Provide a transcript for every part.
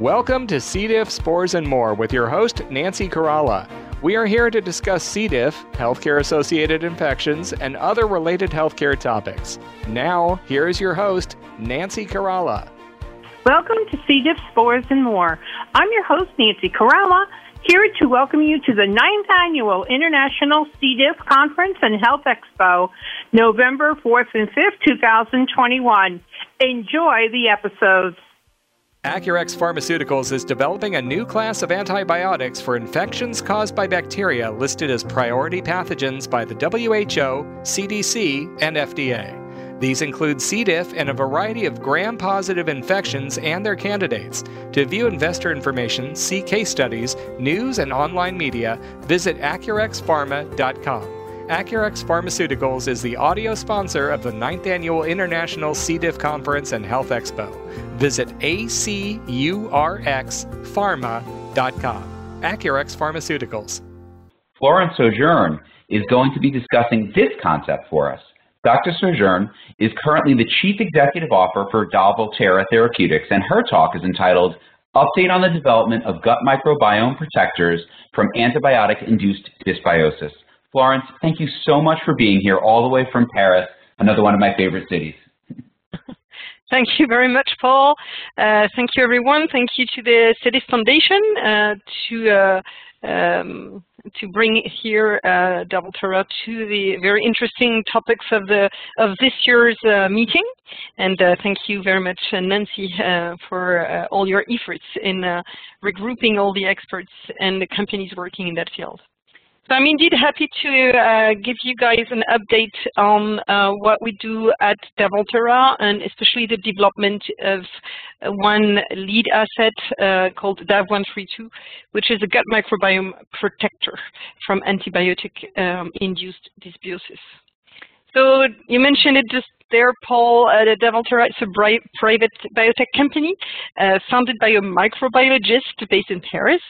Welcome to C. diff, spores, and more with your host, Nancy Caralla. We are here to discuss C. diff, healthcare associated infections, and other related healthcare topics. Now, here is your host, Nancy Caralla. Welcome to C. diff, spores, and more. I'm your host, Nancy Caralla, here to welcome you to the ninth annual International C. diff Conference and Health Expo, November 4th and 5th, 2021. Enjoy the episodes. Acurx Pharmaceuticals is developing a new class of antibiotics for infections caused by bacteria listed as priority pathogens by the WHO, CDC, and FDA. These include C. diff and a variety of gram positive infections and their candidates. To view investor information, see case studies, news, and online media, visit acurxpharma.com. Acurx Pharmaceuticals is the audio sponsor of the 9th Annual International C. diff Conference and Health Expo. Visit acurxpharma.com. Acurx Pharmaceuticals. Florence Séjourné is going to be discussing this concept for us. Dr. Séjourné is currently the Chief Executive Officer for Da Volterra Therapeutics, and her talk is entitled Update on the Development of Gut Microbiome Protectors from Antibiotic-Induced Dysbiosis. Florence, thank you so much for being here all the way from Paris, another one of my favorite cities. Thank you very much, Paul. Uh, thank you, everyone. Thank you to the C. diff Foundation uh, to uh, um, to bring here uh, Da Volterra to the very interesting topics of the of this year's uh, meeting. And uh, thank you very much, uh, Nancy, for all your efforts in regrouping all the experts and the companies working in that field. So I'm indeed happy to uh, give you guys an update on uh, what we do at Da Volterra and especially the development of one lead asset uh, called DAV132, which is a gut microbiome protector from antibiotic-induced um, dysbiosis. So you mentioned it just there, Paul, uh, the Da Volterra is a private biotech company uh, founded by a microbiologist based in Paris.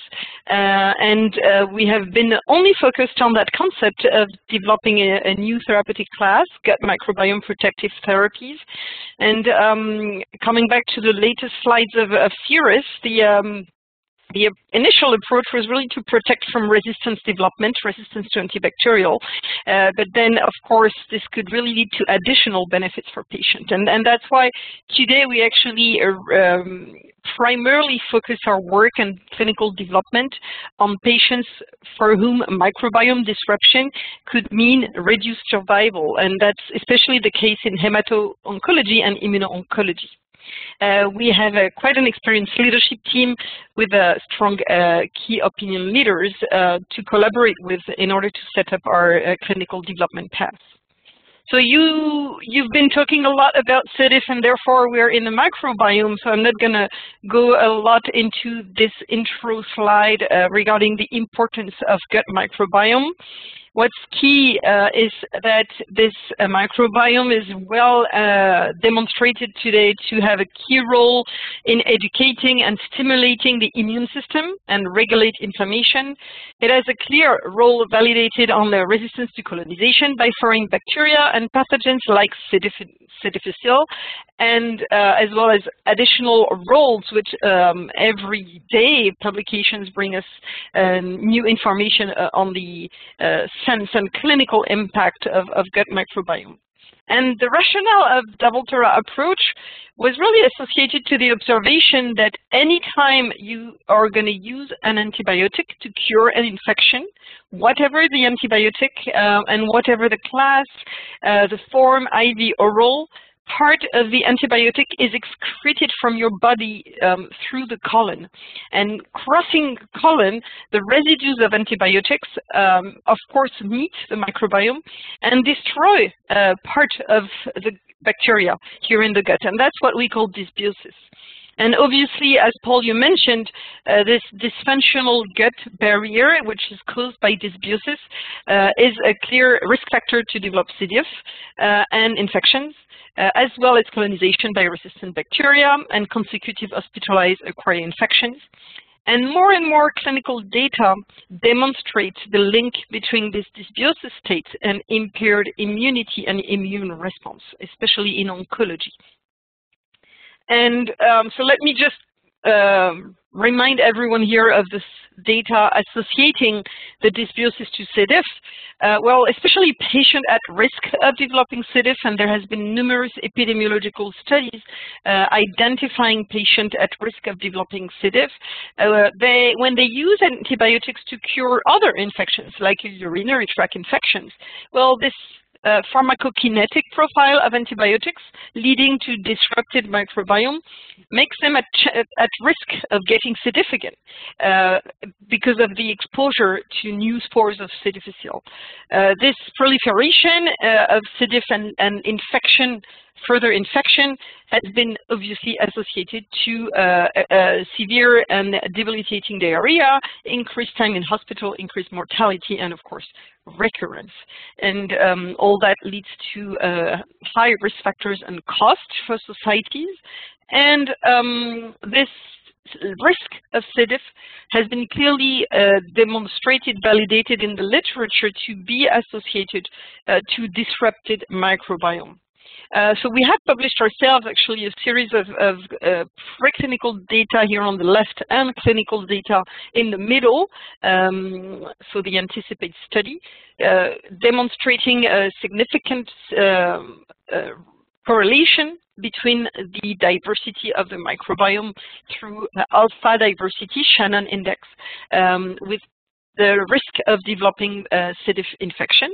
Uh, and uh, we have been only focused on that concept of developing a, a new therapeutic class, gut microbiome protective therapies. And um, coming back to the latest slides of, of Cirrus, the um, the initial approach was really to protect from resistance development, resistance to antibacterial, uh, but then of course this could really lead to additional benefits for patients. And, and that's why today we actually uh, um, primarily focus our work and clinical development on patients for whom microbiome disruption could mean reduced survival. And that's especially the case in hemato-oncology and immuno-oncology. Uh, we have a, quite an experienced leadership team with uh, strong uh, key opinion leaders uh, to collaborate with in order to set up our uh, clinical development path. So you, you've been talking a lot about C. and therefore we're in the microbiome, so I'm not going to go a lot into this intro slide uh, regarding the importance of gut microbiome. What's key uh, is that this uh, microbiome is well uh, demonstrated today to have a key role in educating and stimulating the immune system and regulate inflammation. It has a clear role validated on the resistance to colonization by foreign bacteria and pathogens like C. difficile, and uh, as well as additional roles which um, every day publications bring us um, new information uh, on the uh, sense and clinical impact of, of gut microbiome. And the rationale of Da Volterra approach was really associated to the observation that anytime you are going to use an antibiotic to cure an infection, whatever the antibiotic uh, and whatever the class, uh, the form, IV, oral, part of the antibiotic is excreted from your body um, through the colon. And crossing colon, the residues of antibiotics, um, of course, meet the microbiome and destroy uh, part of the bacteria here in the gut. And that's what we call dysbiosis. And obviously, as Paul, you mentioned, uh, this dysfunctional gut barrier, which is caused by dysbiosis, uh, is a clear risk factor to develop C. diff uh, and infections uh, as well as colonization by resistant bacteria and consecutive hospitalized acquired infections. And more and more clinical data demonstrate the link between this dysbiosis state and impaired immunity and immune response, especially in oncology. And um, so let me just um, remind everyone here of this data associating the dysbiosis to C. diff. Uh, well, especially patient at risk of developing C. diff, and there has been numerous epidemiological studies uh, identifying patient at risk of developing C. diff. Uh, they, when they use antibiotics to cure other infections, like urinary tract infections, well, this uh, pharmacokinetic profile of antibiotics leading to disrupted microbiome makes them at, at risk of getting C. diff again uh, because of the exposure to new spores of C. difficile. Uh, this proliferation uh, of C. diff and, and infection further infection has been obviously associated to uh, severe and debilitating diarrhea, increased time in hospital, increased mortality, and of course, recurrence. And um, all that leads to uh, high risk factors and cost for societies. And um, this risk of C. diff has been clearly uh, demonstrated, validated in the literature to be associated uh, to disrupted microbiome. Uh, so we have published ourselves actually a series of, of uh, preclinical data here on the left and clinical data in the middle, um, so the anticipate study, uh, demonstrating a significant um, uh, correlation between the diversity of the microbiome through alpha diversity Shannon index um, with the risk of developing uh, C. diff infection.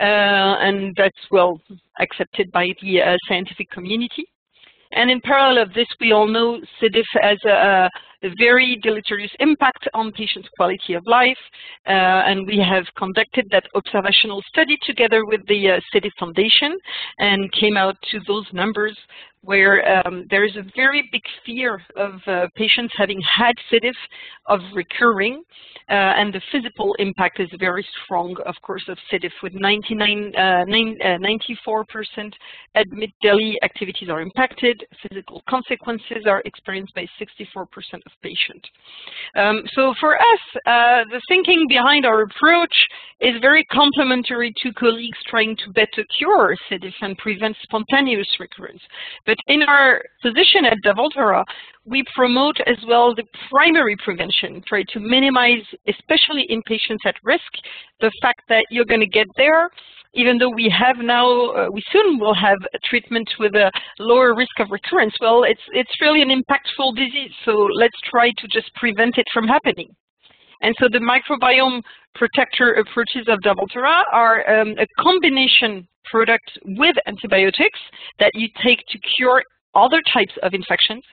Uh, and that's well accepted by the uh, scientific community. And in parallel of this, we all know C. diff has a, a very deleterious impact on patients' quality of life, uh, and we have conducted that observational study together with the uh, C. diff Foundation and came out to those numbers where um, there is a very big fear of uh, patients having had C. of recurring, uh, and the physical impact is very strong, of course, of C. with 99, uh, 94% uh, admit daily activities are impacted, physical consequences are experienced by 64% of patients. Um, so for us, uh, the thinking behind our approach is very complementary to colleagues trying to better cure C. diff and prevent spontaneous recurrence. But in our position at Da Volterra, we promote as well the primary prevention, try to minimize, especially in patients at risk, the fact that you're going to get there, even though we have now, uh, we soon will have a treatment with a lower risk of recurrence. Well, it's, it's really an impactful disease, so let's try to just prevent it from happening. And so the microbiome protector approaches of Da Volterra are um, a combination product with antibiotics that you take to cure other types of infections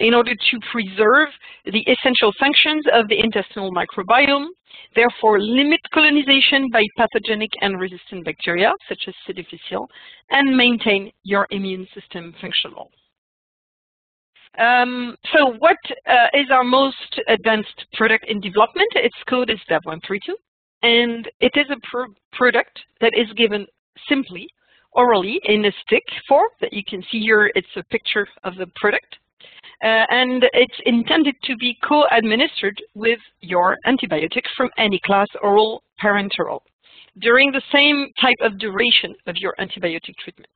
in order to preserve the essential functions of the intestinal microbiome, therefore limit colonization by pathogenic and resistant bacteria, such as C. difficile, and maintain your immune system functional. Um, so what uh, is our most advanced product in development? Its code is DAV132, and it is a pr product that is given simply orally in a stick form that you can see here. It's a picture of the product. Uh, and it's intended to be co-administered with your antibiotic from any class, oral, parenteral, during the same type of duration of your antibiotic treatment.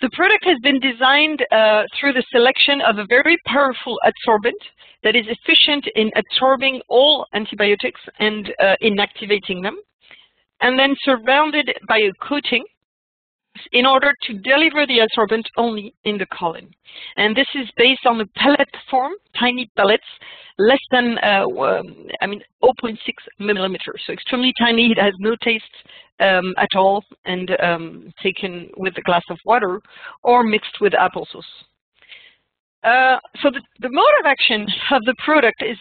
The product has been designed uh, through the selection of a very powerful adsorbent that is efficient in absorbing all antibiotics and uh, inactivating them, and then surrounded by a coating in order to deliver the adsorbent only in the colon. And this is based on the pellet form, tiny pellets, less than, uh, I mean, 0.6 millimeters, so extremely tiny. It has no taste um, at all, and um, taken with a glass of water or mixed with applesauce. Uh, so the, the mode of action of the product is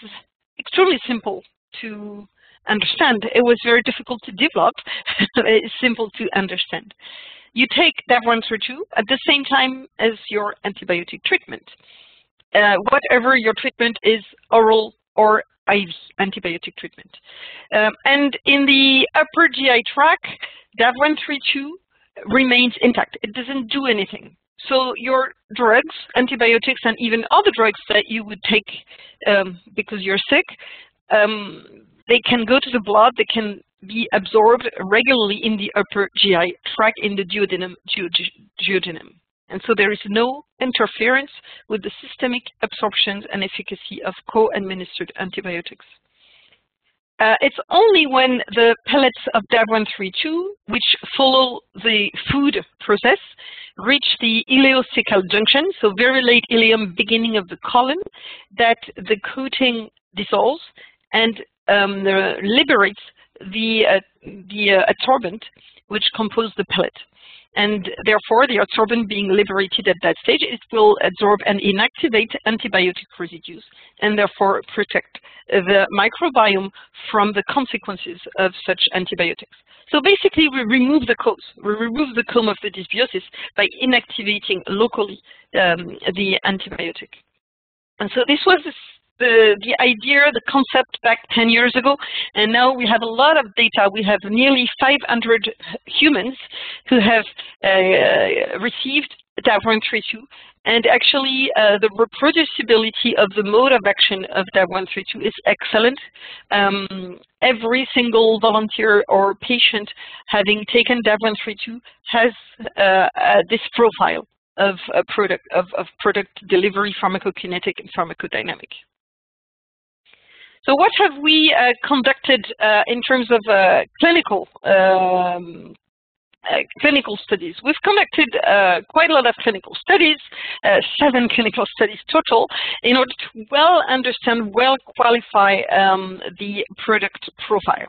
extremely simple to understand. It was very difficult to develop. It's simple to understand you take DAV132 at the same time as your antibiotic treatment. Uh, whatever your treatment is oral or IV antibiotic treatment. Um, and in the upper GI tract, DAV132 remains intact. It doesn't do anything. So your drugs, antibiotics, and even other drugs that you would take um, because you're sick, um, they can go to the blood, they can be absorbed regularly in the upper GI tract in the duodenum. duodenum. And so there is no interference with the systemic absorption and efficacy of co-administered antibiotics. Uh, it's only when the pellets of DAV132, which follow the food process, reach the ileocecal junction, so very late ileum, beginning of the colon, that the coating dissolves and um, liberates the, uh, the uh, adsorbent which compose the pellet. And therefore, the adsorbent being liberated at that stage, it will absorb and inactivate antibiotic residues and therefore protect the microbiome from the consequences of such antibiotics. So basically, we remove the cause. We remove the comb of the dysbiosis by inactivating locally um, the antibiotic. And so this was the, the idea, the concept back 10 years ago, and now we have a lot of data. We have nearly 500 humans who have uh, received DAV132, and actually uh, the reproducibility of the mode of action of DAV132 is excellent. Um, every single volunteer or patient having taken DAV132 has uh, this profile of product of, of product delivery pharmacokinetic and pharmacodynamic. So what have we uh, conducted uh, in terms of uh, clinical um, uh, clinical studies. We've conducted uh, quite a lot of clinical studies, uh, seven clinical studies total, in order to well understand, well qualify um, the product profile.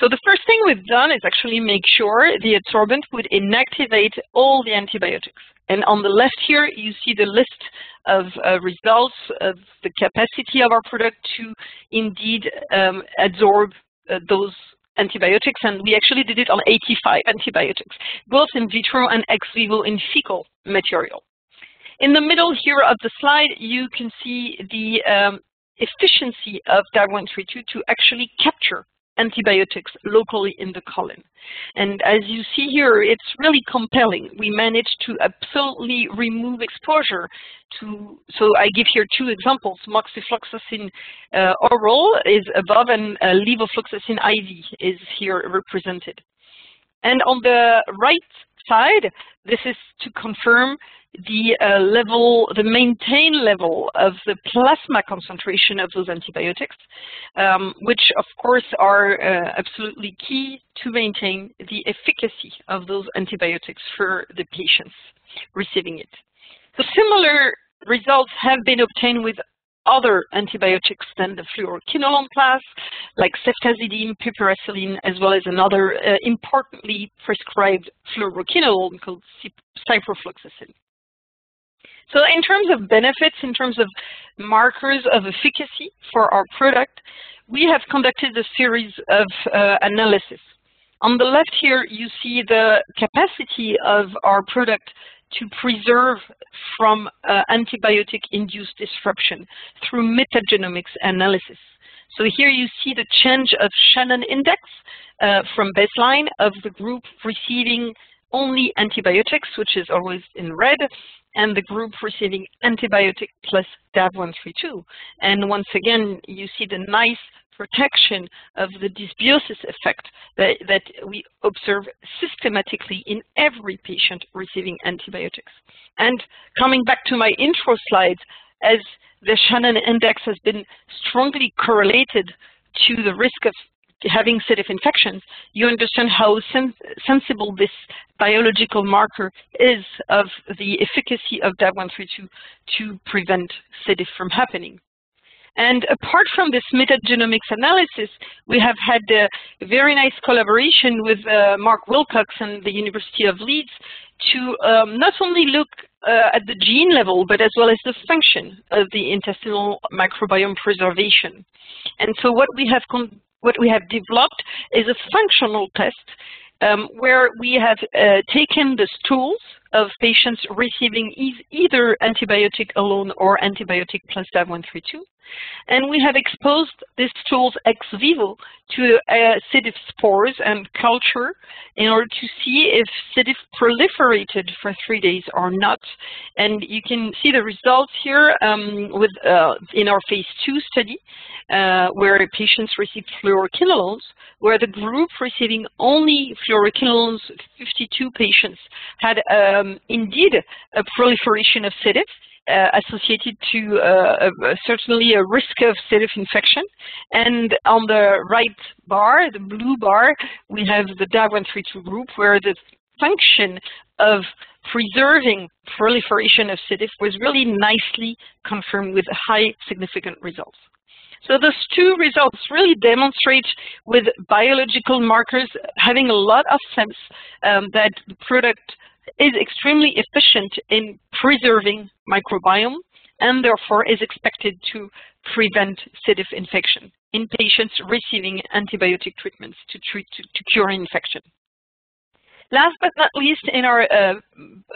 So the first thing we've done is actually make sure the adsorbent would inactivate all the antibiotics. And on the left here, you see the list of uh, results of the capacity of our product to indeed um, absorb uh, those antibiotics, and we actually did it on 85 antibiotics, both in vitro and ex vivo in fecal material. In the middle here of the slide, you can see the um, efficiency of DAV132 to actually capture antibiotics locally in the colon. And as you see here, it's really compelling. We managed to absolutely remove exposure to, so I give here two examples. Moxifloxacin uh, oral is above and uh, levofloxacin IV is here represented. And on the right side, this is to confirm the uh, level, the maintained level of the plasma concentration of those antibiotics, um, which of course are uh, absolutely key to maintain the efficacy of those antibiotics for the patients receiving it. So similar results have been obtained with other antibiotics than the fluoroquinolone class, like ceftazidime, piperacillin, as well as another uh, importantly prescribed fluoroquinolone called ciprofloxacin. So in terms of benefits, in terms of markers of efficacy for our product, we have conducted a series of uh, analysis. On the left here, you see the capacity of our product to preserve from uh, antibiotic-induced disruption through metagenomics analysis. So here you see the change of Shannon index uh, from baseline of the group receiving only antibiotics, which is always in red, and the group receiving antibiotic plus DAV132. And once again, you see the nice protection of the dysbiosis effect that, that we observe systematically in every patient receiving antibiotics. And coming back to my intro slides, as the Shannon index has been strongly correlated to the risk of having C. diff infections, you understand how sen sensible this biological marker is of the efficacy of DAV132 to prevent C. diff from happening. And apart from this metagenomics analysis, we have had a very nice collaboration with uh, Mark Wilcox and the University of Leeds to um, not only look uh, at the gene level, but as well as the function of the intestinal microbiome preservation. And so what we have what we have developed is a functional test um, where we have uh, taken the stools of patients receiving e either antibiotic alone or antibiotic plus DAV132, And we have exposed these tools ex vivo to uh, spores and culture in order to see if C. diff proliferated for three days or not. And you can see the results here um, with uh, in our phase two study, uh, where patients received fluoroquinolones, where the group receiving only fluoroquinolones, 52 patients, had um, indeed a proliferation of C. diff, uh, associated to uh, a, certainly a risk of C. diff infection. And on the right bar, the blue bar, we have the DAV132 group where the function of preserving proliferation of C. diff was really nicely confirmed with high significant results. So those two results really demonstrate with biological markers having a lot of sense um, that the product is extremely efficient in preserving microbiome and therefore is expected to prevent C. diff infection in patients receiving antibiotic treatments to, treat, to, to cure infection. Last but not least, in our uh,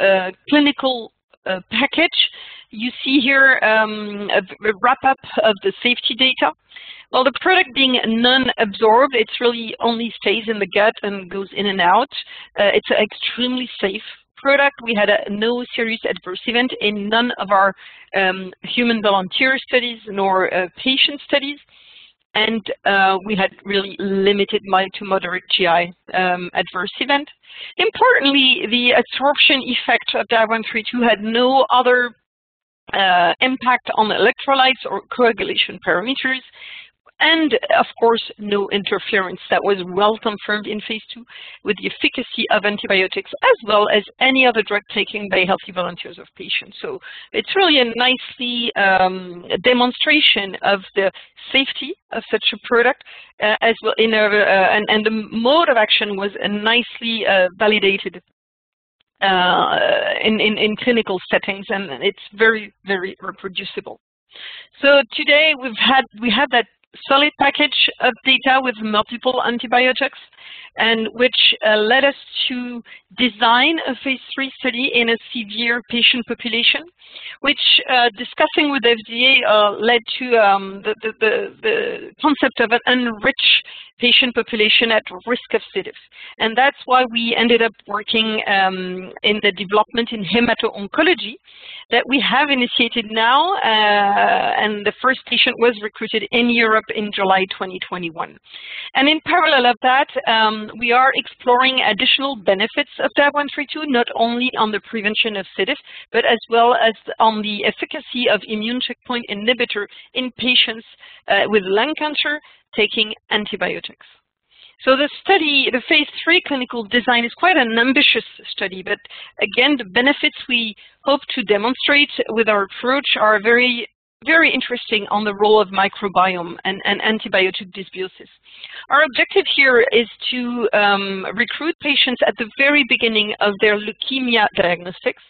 uh, clinical uh, package, you see here um, a, wrap-up of the safety data. Well, the product being non-absorbed, it really only stays in the gut and goes in and out. Uh, it's extremely safe product. We had a, no serious adverse event in none of our um, human volunteer studies nor uh, patient studies. And uh, we had really limited mild to moderate GI um, adverse event. Importantly, the absorption effect of DAV132 had no other uh, impact on electrolytes or coagulation parameters and of course no interference that was well confirmed in phase two with the efficacy of antibiotics as well as any other drug taken by healthy volunteers of patients. So it's really a nicely um, demonstration of the safety of such a product uh, as well in a, uh, and, and, the mode of action was nicely uh, validated uh, in, in, in clinical settings and it's very, very reproducible. So today we've had we have that solid package of data with multiple antibiotics and which uh, led us to design a phase three study in a severe patient population, which uh, discussing with FDA uh, led to um, the, the, the, the, concept of an enriched patient population at risk of C. And that's why we ended up working um, in the development in hemato-oncology that we have initiated now, uh, and the first patient was recruited in Europe in July 2021. And in parallel of that, um, we are exploring additional benefits of DAV132, not only on the prevention of C. diff, but as well as on the efficacy of immune checkpoint inhibitor in patients uh, with lung cancer taking antibiotics. So the study, the phase three clinical design is quite an ambitious study, but again, the benefits we hope to demonstrate with our approach are very very interesting on the role of microbiome and, and antibiotic dysbiosis. Our objective here is to um, recruit patients at the very beginning of their leukemia diagnostics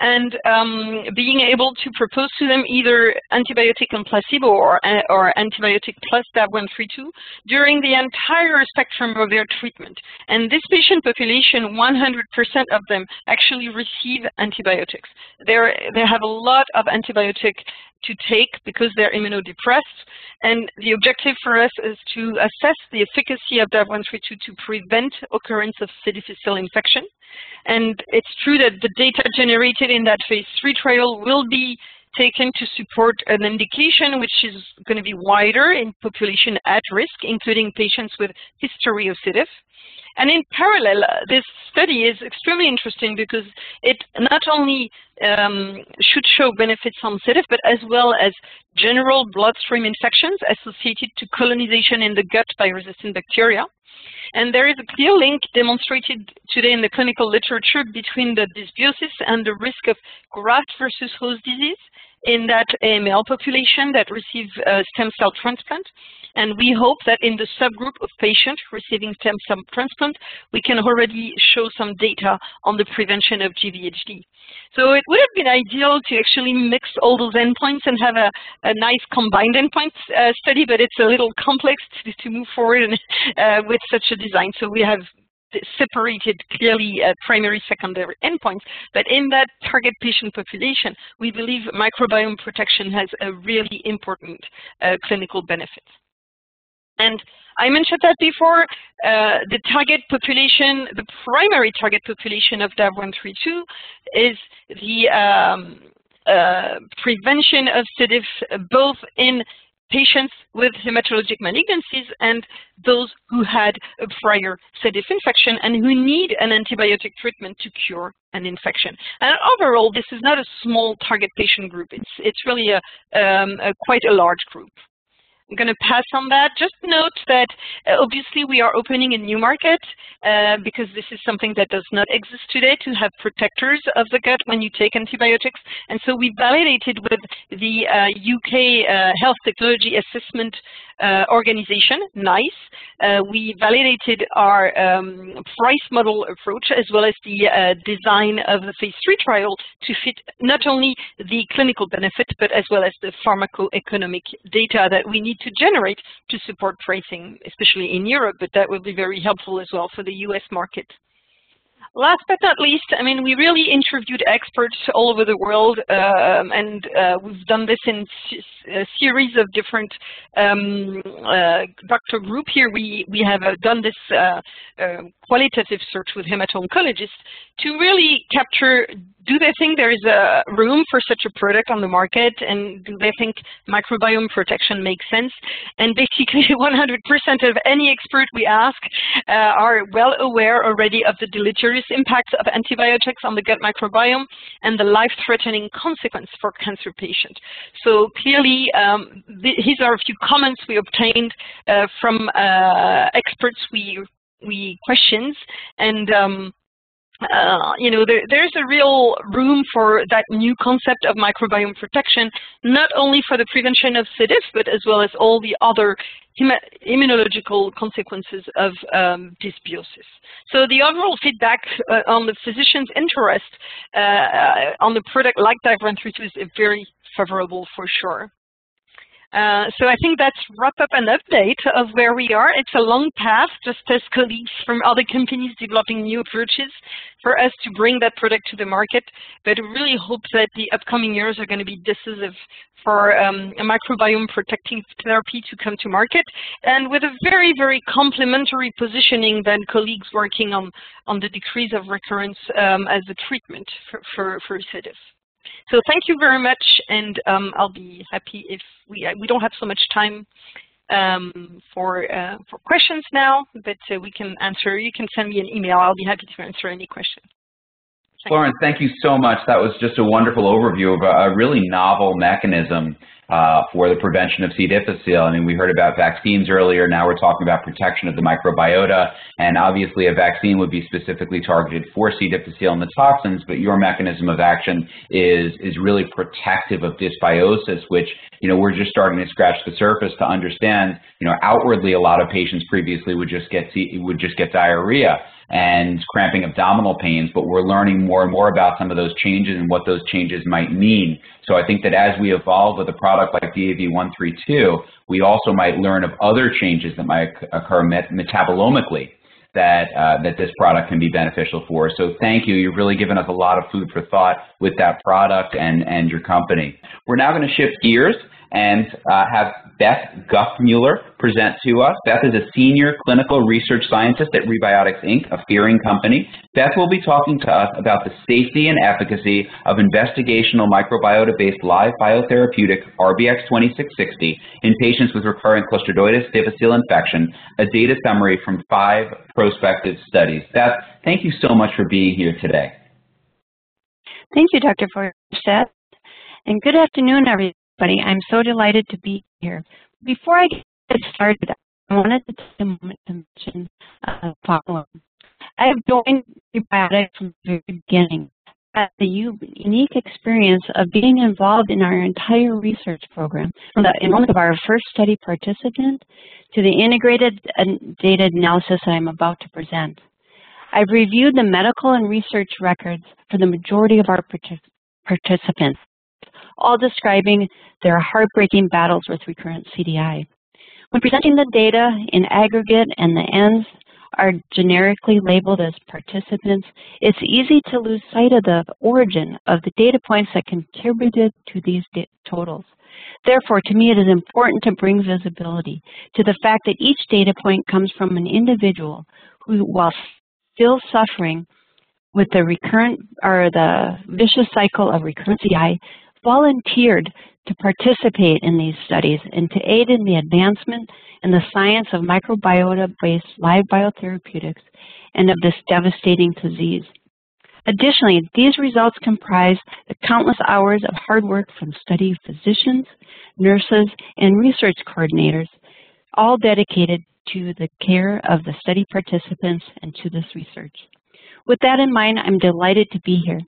and um, being able to propose to them either antibiotic and placebo or, or antibiotic plus DAV132 during the entire spectrum of their treatment. And this patient population, 100% of them actually receive antibiotics. They're, they have a lot of antibiotic to take because they're immunodepressed. And the objective for us is to assess the efficacy of DAV132 to prevent occurrence of difficile infection. And it's true that the data generated in that phase three trial will be taken to support an indication which is going to be wider in population at risk, including patients with history of C. And in parallel, uh, this study is extremely interesting because it not only um, should show benefits on C. diff, but as well as general bloodstream infections associated to colonization in the gut by resistant bacteria. And there is a clear link demonstrated today in the clinical literature between the dysbiosis and the risk of graft versus host disease in that AML population that receive uh, stem cell transplant. And we hope that in the subgroup of patients receiving stem cell transplant, we can already show some data on the prevention of GVHD. So it would have been ideal to actually mix all those endpoints and have a, a nice combined endpoints uh, study, but it's a little complex to, to move forward and, uh, with such a design. So we have separated clearly uh, primary, secondary endpoints. But in that target patient population, we believe microbiome protection has a really important uh, clinical benefit. And I mentioned that before, uh, the target population, the primary target population of DAV132 is the um, uh, prevention of C. diff both in patients with hematologic malignancies and those who had a prior C. infection and who need an antibiotic treatment to cure an infection. And overall, this is not a small target patient group. It's, it's really a, um, a quite a large group. I'm going to pass on that. Just note that uh, obviously we are opening a new market uh, because this is something that does not exist today to have protectors of the gut when you take antibiotics. And so we validated with the uh, UK uh, Health Technology Assessment uh, Organization, NICE. We validated our um, price model approach as well as the design of the phase three trial to fit not only the clinical benefit but as well as the pharmacoeconomic data that we need need to generate to support pricing, especially in Europe, but that will be very helpful as well for the US market. Last but not least, I mean, we really interviewed experts all over the world, um, and uh, we've done this in a series of different um, uh, doctor group here. We, we have uh, done this uh, uh, qualitative search with hemato-oncologists to really capture do they think there is a room for such a product on the market and do they think microbiome protection makes sense? And basically 100% of any expert we ask uh, are well aware already of the deleterious impacts of antibiotics on the gut microbiome and the life-threatening consequence for cancer patients. So clearly, um, these are a few comments we obtained uh, from uh, experts we we questions and um, uh, you know, there, there's a real room for that new concept of microbiome protection, not only for the prevention of C. diff, but as well as all the other immunological consequences of um, dysbiosis. So the overall feedback uh, on the physician's interest uh, on the product like DAV132 is very favorable for sure. Uh, so I think that's wrap up an update of where we are. It's a long path, just as colleagues from other companies developing new approaches for us to bring that product to the market. But we really hope that the upcoming years are going to be decisive for um, a microbiome protecting therapy to come to market, and with a very, very complementary positioning than colleagues working on, on the decrease of recurrence um, as a treatment for, for, for. So thank you very much, and um, I'll be happy if we uh, we don't have so much time um, for uh, for questions now, but uh, we can answer. You can send me an email. I'll be happy to answer any questions. Florence, thank you so much. That was just a wonderful overview of a, a really novel mechanism uh, for the prevention of C. difficile. I mean, we heard about vaccines earlier. Now we're talking about protection of the microbiota. And obviously, a vaccine would be specifically targeted for C. difficile and the toxins, but your mechanism of action is, is really protective of dysbiosis, which, you know, we're just starting to scratch the surface to understand, you know, outwardly, a lot of patients previously would just get, would just get diarrhea and cramping abdominal pains, but we're learning more and more about some of those changes and what those changes might mean. So I think that as we evolve with a product like DAV132, we also might learn of other changes that might occur met metabolomically that, uh, that this product can be beneficial for. So thank you. You've really given us a lot of food for thought with that product and, and your company. We're now going to shift gears and uh, have Beth Guthmueller present to us. Beth is a senior clinical research scientist at Rebiotix Inc., a Ferring company. Beth will be talking to us about the safety and efficacy of investigational microbiota-based live biotherapeutic RBX2660 in patients with recurrent Clostridioides difficile infection, a data summary from five prospective studies. Beth, thank you so much for being here today. Thank you, Dr. Feuerstadt. And good afternoon, everyone everybody. I'm so delighted to be here. Before I get started, I wanted to take a moment to mention uh, following. I have joined Rebiotix from the very beginning. Had the unique experience of being involved in our entire research program, from the enrollment of our first study participant to the integrated uh, data analysis that I'm about to present. I've reviewed the medical and research records for the majority of our participants all describing their heartbreaking battles with recurrent CDI. When presenting the data in aggregate and the ends, are generically labeled as participants, it's easy to lose sight of the origin of the data points that contributed to these totals. Therefore, to me, it is important to bring visibility to the fact that each data point comes from an individual who, while still suffering with the recurrent or the vicious cycle of recurrent CDI, volunteered to participate in these studies and to aid in the advancement in the science of microbiota-based live biotherapeutics and of this devastating disease. Additionally, these results comprise the countless hours of hard work from study physicians, nurses, and research coordinators, all dedicated to the care of the study participants and to this research. With that in mind, I'm delighted to be here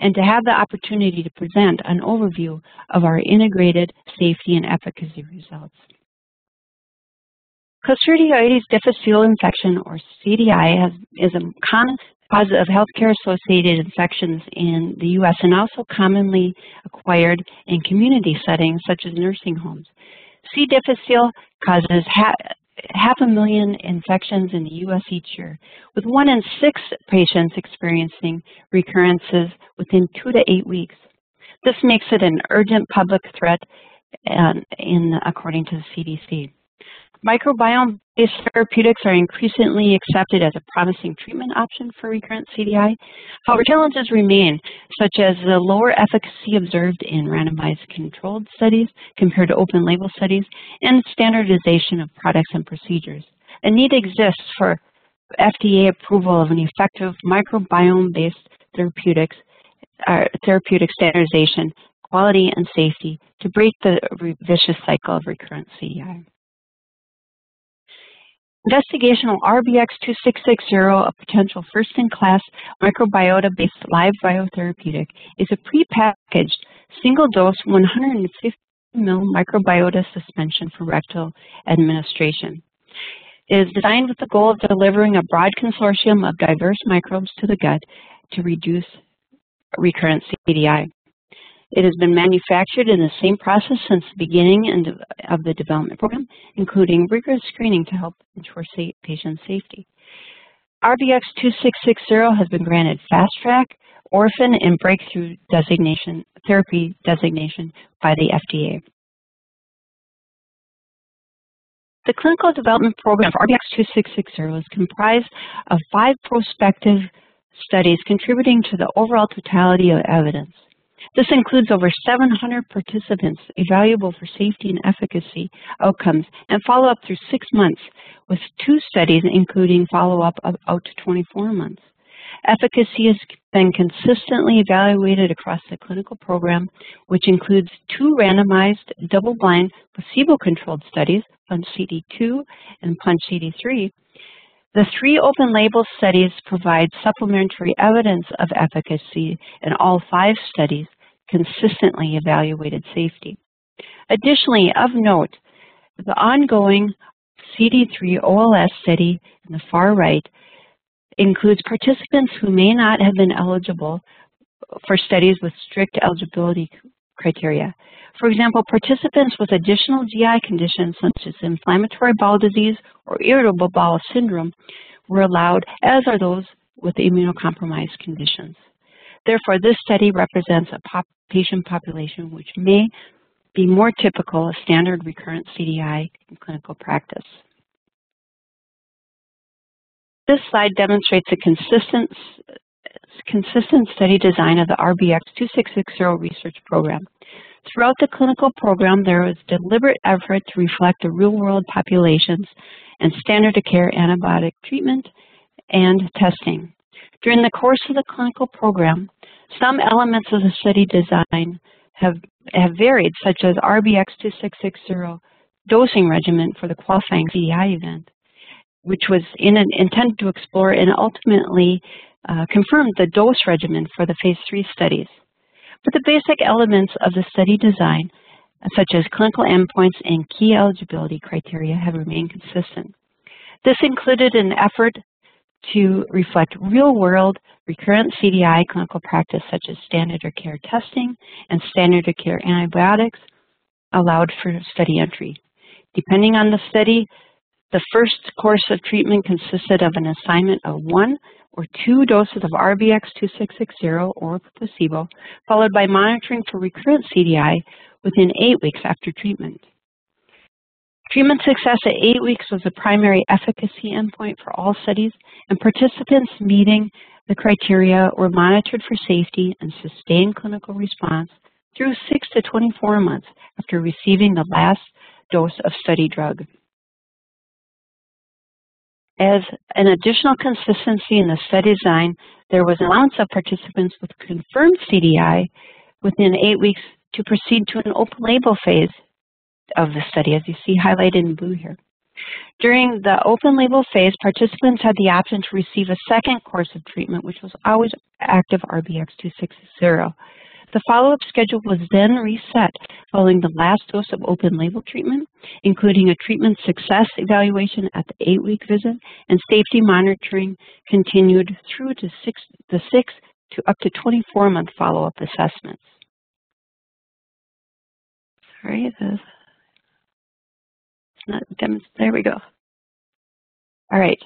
and to have the opportunity to present an overview of our integrated safety and efficacy results. Clostridioides difficile infection, or CDI, has, is a common cause of healthcare-associated infections in the U.S. and also commonly acquired in community settings such as nursing homes. C. difficile causes half a million infections in the U.S. each year, with one in six patients experiencing recurrences within two to eight weeks. This makes it an urgent public threat and in, according to the CDC. Microbiome-based therapeutics are increasingly accepted as a promising treatment option for recurrent CDI. However, challenges remain, such as the lower efficacy observed in randomized controlled studies compared to open label studies, and standardization of products and procedures. A need exists for FDA approval of an effective microbiome-based therapeutics, uh, therapeutic standardization, quality, and safety to break the vicious cycle of recurrent CDI. Investigational RBX2660, a potential first-in-class microbiota-based live biotherapeutic, is a prepackaged single-dose 150 ml microbiota suspension for rectal administration. It is designed with the goal of delivering a broad consortium of diverse microbes to the gut to reduce recurrent CDI. It has been manufactured in the same process since the beginning of the development program, including rigorous screening to help ensure patient safety. RBX2660 has been granted Fast Track, Orphan, and Breakthrough designation, therapy designation by the FDA. The clinical development program for RBX2660 is comprised of five prospective studies contributing to the overall totality of evidence. This includes over 700 participants evaluable for safety and efficacy outcomes and follow-up through six months with two studies including follow-up out to 24 months. Efficacy has been consistently evaluated across the clinical program, which includes two randomized, double-blind, placebo-controlled studies, PUNCH-CD2 and PUNCH-CD3. The three open-label studies provide supplementary evidence of efficacy in all five studies consistently evaluated safety. Additionally, of note, the ongoing CD3 OLS study in the far right includes participants who may not have been eligible for studies with strict eligibility criteria. For example, participants with additional GI conditions such as inflammatory bowel disease or irritable bowel syndrome were allowed, as are those with immunocompromised conditions. Therefore, this study represents a pop patient population which may be more typical of standard recurrent CDI in clinical practice. This slide demonstrates a consistent, consistent study design of the RBX2660 research program. Throughout the clinical program, there was deliberate effort to reflect the real-world populations and standard of care antibiotic treatment and testing. During the course of the clinical program, some elements of the study design have, have varied, such as RBX2660 dosing regimen for the qualifying CDI event, which was in an intent to explore and ultimately uh, confirmed the dose regimen for the phase three studies. But the basic elements of the study design, such as clinical endpoints and key eligibility criteria, have remained consistent. This included an effort to reflect real-world recurrent CDI clinical practice such as standard of care testing and standard of care antibiotics allowed for study entry. Depending on the study, The first course of treatment consisted of an assignment of one or two doses of RBX2660 or placebo, followed by monitoring for recurrent CDI within eight weeks after treatment. Treatment success at eight weeks was the primary efficacy endpoint for all studies, and participants meeting the criteria were monitored for safety and sustained clinical response through 6 to 24 months after receiving the last dose of study drug. As an additional consistency in the study design, there was an allowance of participants with confirmed CDI within eight weeks to proceed to an open label phase of the study, as you see highlighted in blue here. During the open label phase, participants had the option to receive a second course of treatment, which was always active RBX2660. The follow-up schedule was then reset following the last dose of open label treatment, including a treatment success evaluation at the eight-week visit, and safety monitoring continued through to six, the six to up to 24-month follow-up assessments. Sorry, the, not there we go. All right.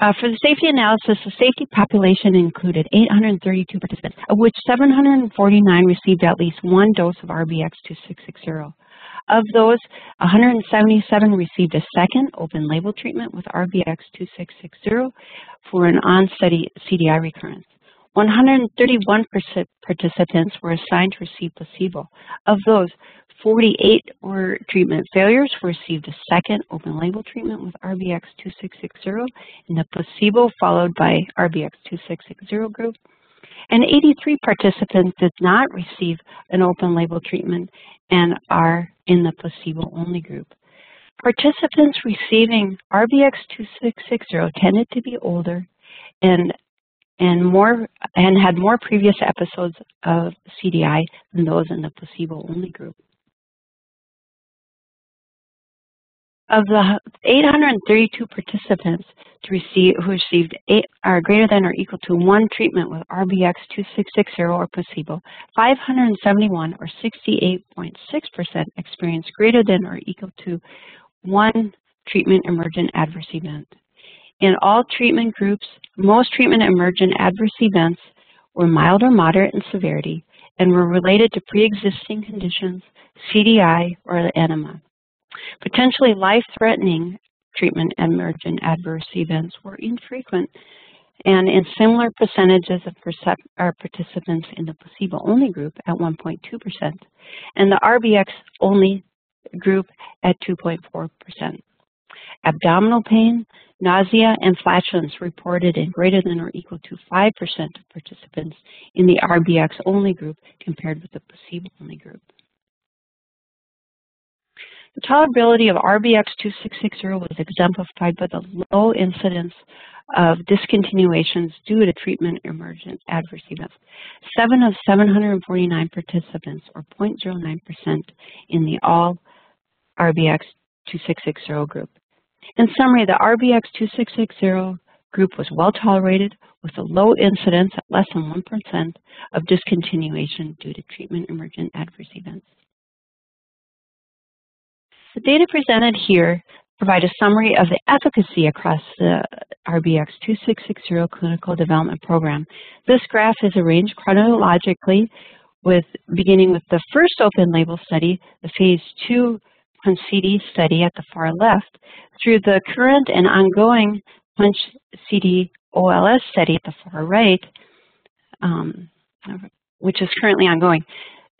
Uh, for the safety analysis, the safety population included 832 participants, of which 749 received at least one dose of RBX2660. Of those, 177 received a second open label treatment with RBX2660 for an on-study CDI recurrence. 131 participants were assigned to receive placebo. Of those, 48 were treatment failures received a second open label treatment with RBX2660 in the placebo followed by RBX2660 group. And 83 participants did not receive an open label treatment and are in the placebo only group. Participants receiving RBX2660 tended to be older and and more and had more previous episodes of CDI than those in the placebo only group. Of the 832 participants receive, who received eight, are greater than or equal to one treatment with RBX2660 or placebo, 571 or 68.6% experienced greater than or equal to one treatment emergent adverse event. In all treatment groups, most treatment emergent adverse events were mild or moderate in severity and were related to pre-existing conditions, CDI, or enema. Potentially life-threatening treatment emergent adverse events were infrequent and in similar percentages of participants in the placebo-only group at 1.2% and the RBX-only group at 2.4%. Abdominal pain, nausea, and flatulence reported in greater than or equal to 5% of participants in the RBX-only group compared with the placebo-only group. The tolerability of RBX2660 was exemplified by the low incidence of discontinuations due to treatment emergent adverse events. Seven of 749 participants, or 0.09% in the all RBX2660 group. In summary, the RBX2660 group was well tolerated with a low incidence at less than 1% of discontinuation due to treatment emergent adverse events. The data presented here provide a summary of the efficacy across the RBX2660 clinical development program. This graph is arranged chronologically with beginning with the first open label study, the phase two PUNCH-CD study at the far left, through the current and ongoing PUNCH-CD OLS study at the far right, um, which is currently ongoing.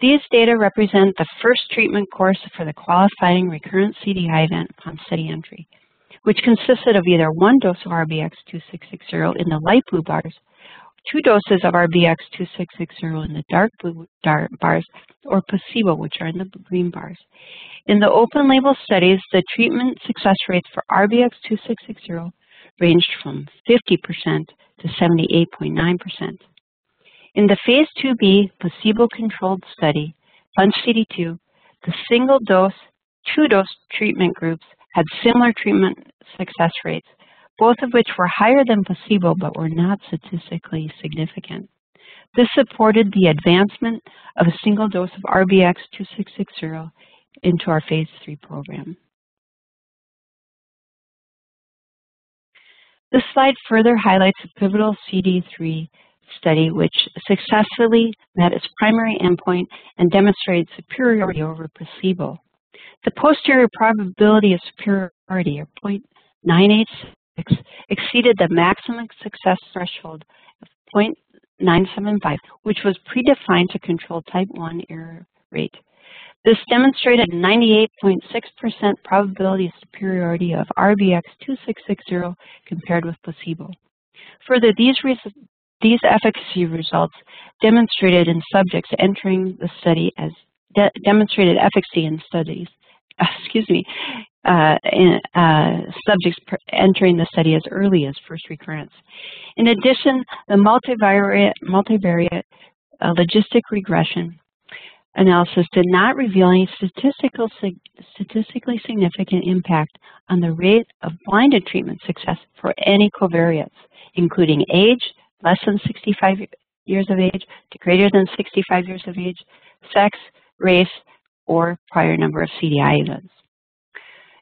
These data represent the first treatment course for the qualifying recurrent CDI event upon study entry, which consisted of either one dose of RBX2660 in the light blue bars, two doses of RBX2660 in the dark blue bars, or placebo, which are in the green bars. In the open label studies, the treatment success rates for RBX2660 ranged from 50% to 78.9%. In the phase 2b placebo-controlled study, PUNCH-CD2, the single-dose, two-dose treatment groups had similar treatment success rates, both of which were higher than placebo but were not statistically significant. This supported the advancement of a single dose of RBX2660 into our phase 3 program. This slide further highlights the pivotal CD3 study which successfully met its primary endpoint and demonstrated superiority over placebo. The posterior probability of superiority, or 0.986, exceeded the maximum success threshold of 0.975, which was predefined to control type 1 error rate. This demonstrated 98.6% probability of superiority of RBX 2660 compared with placebo. Further, these, these efficacy results demonstrated in subjects entering the study as de demonstrated efficacy in studies, excuse me, uh, uh, subjects entering the study as early as first recurrence. In addition, the multivariate, multivariate uh, logistic regression analysis did not reveal any statistical, statistically significant impact on the rate of blinded treatment success for any covariates, including age, less than 65 years of age to greater than 65 years of age, sex, race, or prior number of CDI events.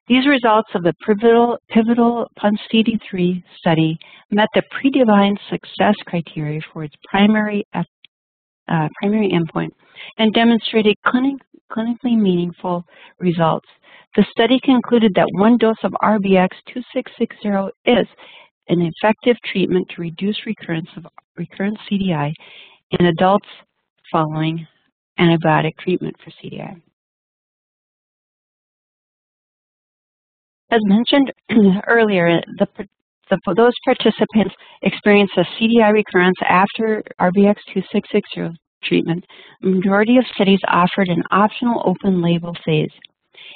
These results of the pivotal, pivotal PUNCH CD3 study met the predefined success criteria for its primary uh, primary endpoint and demonstrated clinic, clinically meaningful results. The study concluded that one dose of RBX 2660 is an effective treatment to reduce recurrence of recurrent CDI in adults following antibiotic treatment for CDI. As mentioned earlier, the the, those participants experience a CDI recurrence after RBX 2660 treatment. A majority of studies offered an optional open label phase.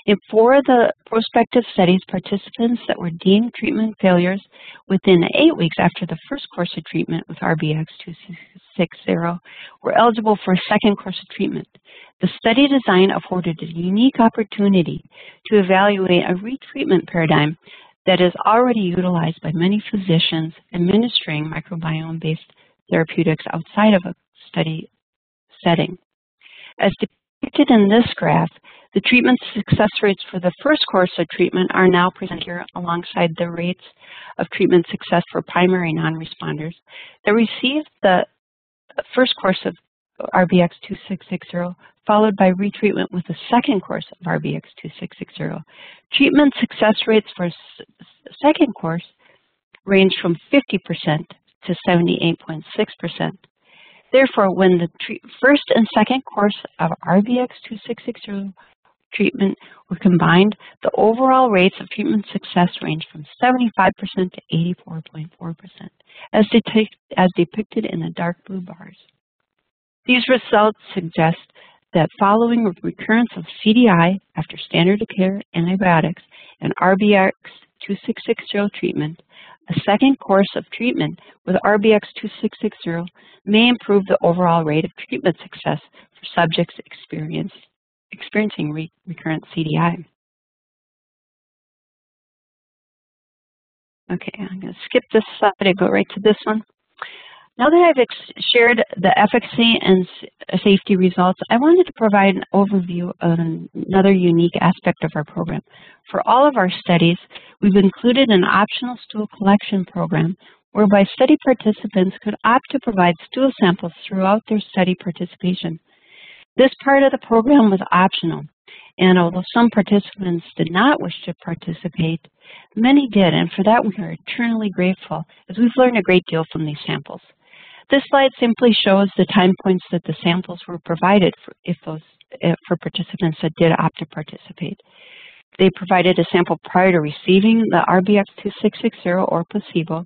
In four of the prospective studies, participants that were deemed treatment failures within eight weeks after the first course of treatment with RBX 2660 were eligible for a second course of treatment. The study design afforded a unique opportunity to evaluate a retreatment paradigm that is already utilized by many physicians administering microbiome-based therapeutics outside of a study setting. As depicted in this graph, the treatment success rates for the first course of treatment are now presented here alongside the rates of treatment success for primary non-responders that received the first course of RBX 2660 followed by retreatment with a second course of RBX 2660. Treatment success rates for second course range from 50% to 78.6%. Therefore, when the first and second course of RBX 2660 treatment were combined, the overall rates of treatment success range from 75% to 84.4%, as, as depicted in the dark blue bars. These results suggest that following recurrence of CDI after standard of care antibiotics and RBX 2660 treatment, a second course of treatment with RBX 2660 may improve the overall rate of treatment success for subjects experience, experiencing re recurrent CDI. Okay, I'm going to skip this slide and go right to this one. Now that I've shared the efficacy and safety results, I wanted to provide an overview of another unique aspect of our program. For all of our studies, we've included an optional stool collection program whereby study participants could opt to provide stool samples throughout their study participation. This part of the program was optional, and although some participants did not wish to participate, many did, and for that we are eternally grateful as we've learned a great deal from these samples. This slide simply shows the time points that the samples were provided for, if those, if for participants that did opt to participate. They provided a sample prior to receiving the RBX2660 or placebo,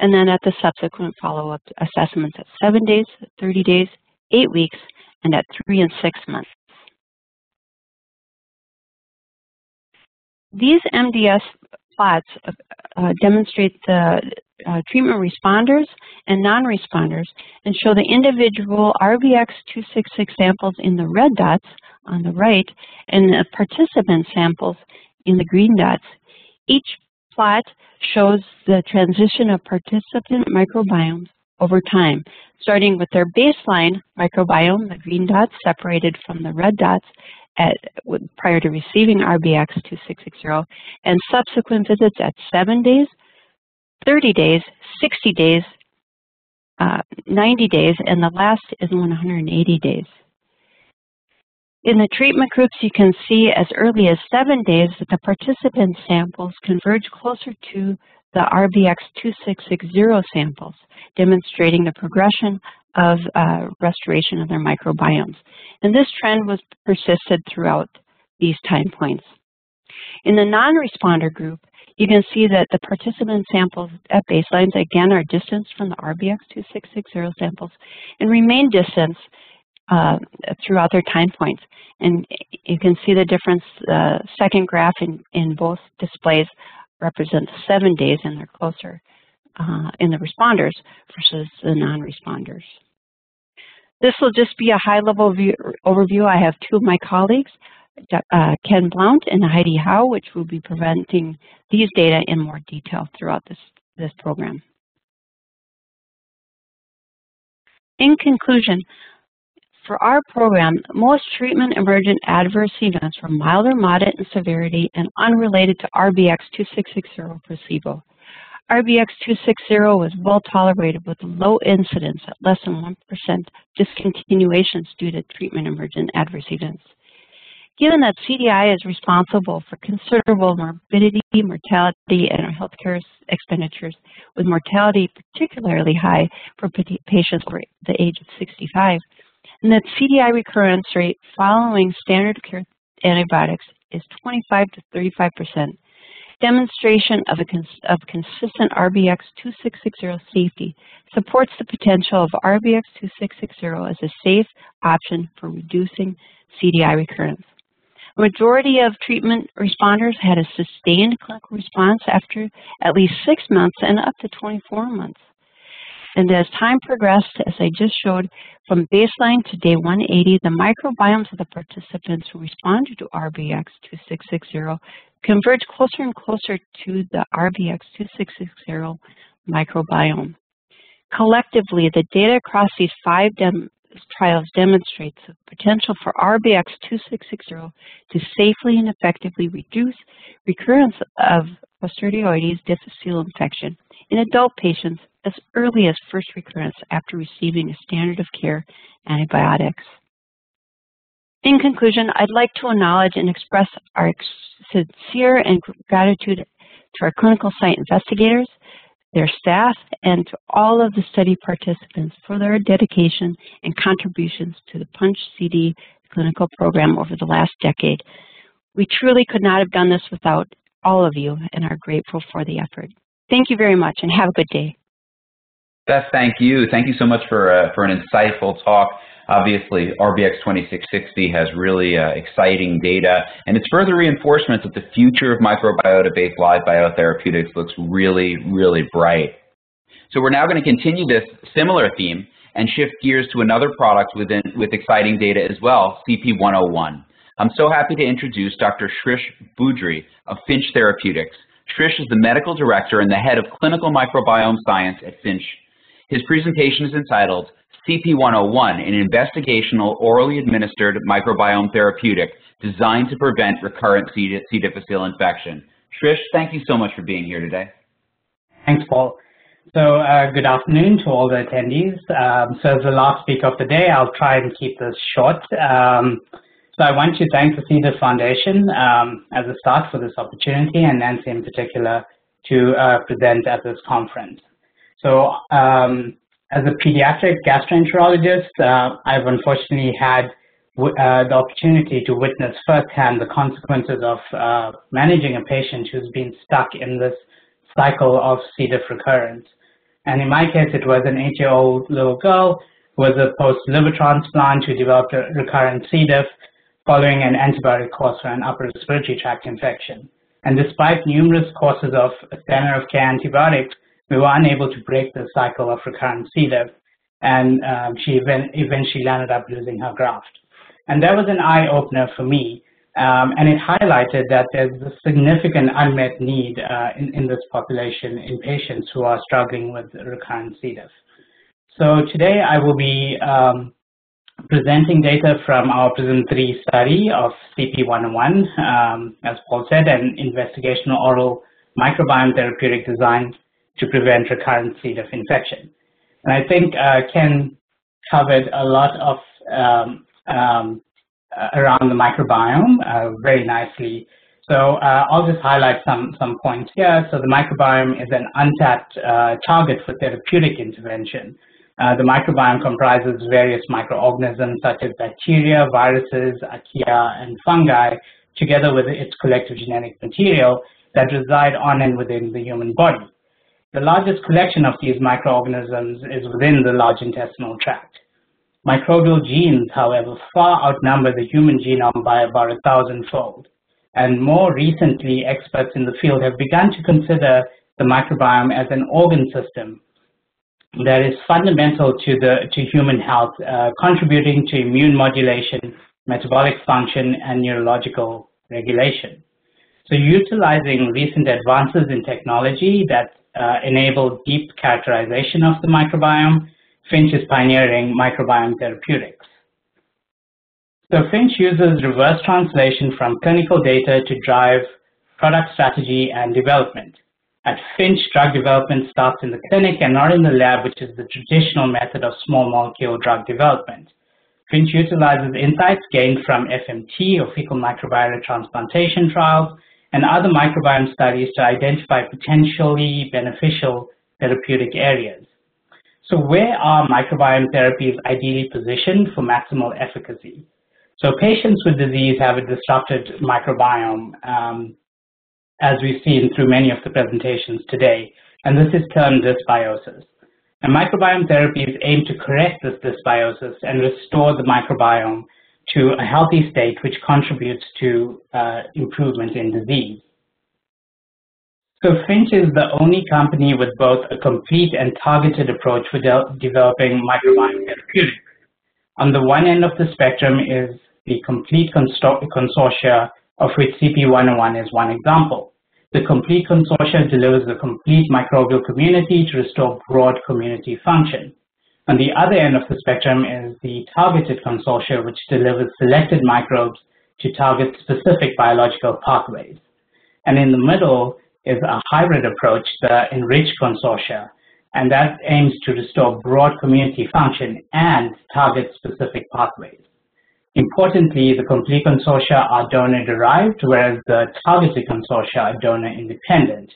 and then at the subsequent follow-up assessments at 7 days, 30 days, 8 weeks, and at 3 and 6 months. These MDS plots uh, demonstrate the uh, treatment responders and non-responders and show the individual RBX266 samples in the red dots on the right and the participant samples in the green dots. Each plot shows the transition of participant microbiomes over time, starting with their baseline microbiome, the green dots separated from the red dots, at, prior to receiving RBX 2660 and subsequent visits at 7 days, 30 days, 60 days, uh, 90 days, and the last is 180 days. In the treatment groups, you can see as early as seven days that the participant samples converge closer to the RBX2660 samples, demonstrating the progression of uh, restoration of their microbiomes. And this trend was persisted throughout these time points. In the non-responder group, you can see that the participant samples at baselines, again, are distanced from the RBX2660 samples and remain distanced uh, throughout their time points. And you can see the difference, the uh, second graph in, in both displays represents seven days and they're closer uh, in the responders versus the non-responders. This will just be a high-level overview. I have two of my colleagues, uh, Ken Blount and Heidi Howe, which will be presenting these data in more detail throughout this, this program. In conclusion, for our program, most treatment emergent adverse events were mild or moderate in severity and unrelated to RBX2660 placebo. RBX260 was well tolerated with low incidence at less than 1% discontinuations due to treatment emergent adverse events. Given that CDI is responsible for considerable morbidity, mortality, and healthcare expenditures, with mortality particularly high for patients over the age of 65, and that CDI recurrence rate following standard care antibiotics is 25 to 35 percent, demonstration of, a cons of consistent RBX2660 safety supports the potential of RBX2660 as a safe option for reducing CDI recurrence. A majority of treatment responders had a sustained clinical response after at least six months and up to 24 months. And as time progressed, as I just showed, from baseline to day 180, the microbiomes of the participants who responded to RBX2660 converged closer and closer to the RBX2660 microbiome. Collectively, the data across these five dem trials demonstrates the potential for RBX2660 to safely and effectively reduce recurrence of Clostridioides difficile infection in adult patients as early as first recurrence after receiving a standard of care antibiotics. In conclusion, I'd like to acknowledge and express our sincere and gratitude to our clinical site investigators, their staff, and to all of the study participants for their dedication and contributions to the PUNCH CD clinical program over the last decade. We truly could not have done this without all of you and are grateful for the effort. Thank you very much and have a good day. Beth, thank you. Thank you so much for, uh, for an insightful talk. Obviously, RBX 2660 has really uh, exciting data, and it's further reinforcement that the future of microbiota-based live biotherapeutics looks really, really bright. So we're now going to continue this similar theme and shift gears to another product within, with exciting data as well, CP101. I'm so happy to introduce Dr. Shrish Budree of Finch Therapeutics. Shrish is the medical director and the head of clinical microbiome science at Finch. His presentation is entitled CP101, an investigational orally administered microbiome therapeutic designed to prevent recurrent C. difficile infection. Shrish, thank you so much for being here today. Thanks, Paul. So uh, good afternoon to all the attendees. Um, so as the last speaker of the day, I'll try and keep this short. Um, so I want to thank the C. diff Foundation um, as a start for this opportunity and Nancy in particular to uh, present at this conference. So um, as a pediatric gastroenterologist, uh, I've unfortunately had uh, the opportunity to witness firsthand the consequences of uh, managing a patient who's been stuck in this cycle of C. diff recurrence. And in my case, it was an eight-year-old little girl who was a post-liver transplant who developed a recurrent C. diff following an antibiotic course for an upper respiratory tract infection. And despite numerous courses of standard of care antibiotics, we were unable to break the cycle of recurrent C. diff, and um, she eventually landed up losing her graft. And that was an eye-opener for me, um, and it highlighted that there's a significant unmet need uh, in, in this population in patients who are struggling with recurrent C. diff. So today I will be um, presenting data from our PRISM-3 study of CP101, um, as Paul said, an investigational oral microbiome therapeutic design to prevent recurrent C. diff infection. And I think uh, Ken covered a lot of um, um, around the microbiome uh, very nicely. So uh, I'll just highlight some, some points here. So the microbiome is an untapped uh, target for therapeutic intervention. Uh, the microbiome comprises various microorganisms such as bacteria, viruses, archaea, and fungi, together with its collective genetic material that reside on and within the human body. The largest collection of these microorganisms is within the large intestinal tract. Microbial genes, however, far outnumber the human genome by about a thousandfold. And more recently, experts in the field have begun to consider the microbiome as an organ system that is fundamental to, the, to human health, uh, contributing to immune modulation, metabolic function, and neurological regulation. So utilizing recent advances in technology that uh, enable deep characterization of the microbiome, Finch is pioneering microbiome therapeutics. So Finch uses reverse translation from clinical data to drive product strategy and development. At Finch, drug development starts in the clinic and not in the lab, which is the traditional method of small molecule drug development. Finch utilizes insights gained from FMT or fecal microbiota transplantation trials and other microbiome studies to identify potentially beneficial therapeutic areas. So where are microbiome therapies ideally positioned for maximal efficacy? So patients with disease have a disrupted microbiome, um, as we've seen through many of the presentations today, and this is termed dysbiosis. And microbiome therapies aim to correct this dysbiosis and restore the microbiome to a healthy state which contributes to uh, improvement in disease. So Finch is the only company with both a complete and targeted approach for de developing microbiome therapeutics. On the one end of the spectrum is the complete consortia, of which CP101 is one example. The complete consortia delivers a complete microbial community to restore broad community function. On the other end of the spectrum is the targeted consortia, which delivers selected microbes to target specific biological pathways. And in the middle is a hybrid approach, the enriched consortia, and that aims to restore broad community function and target specific pathways. Importantly, the complete consortia are donor-derived, whereas the targeted consortia are donor-independent.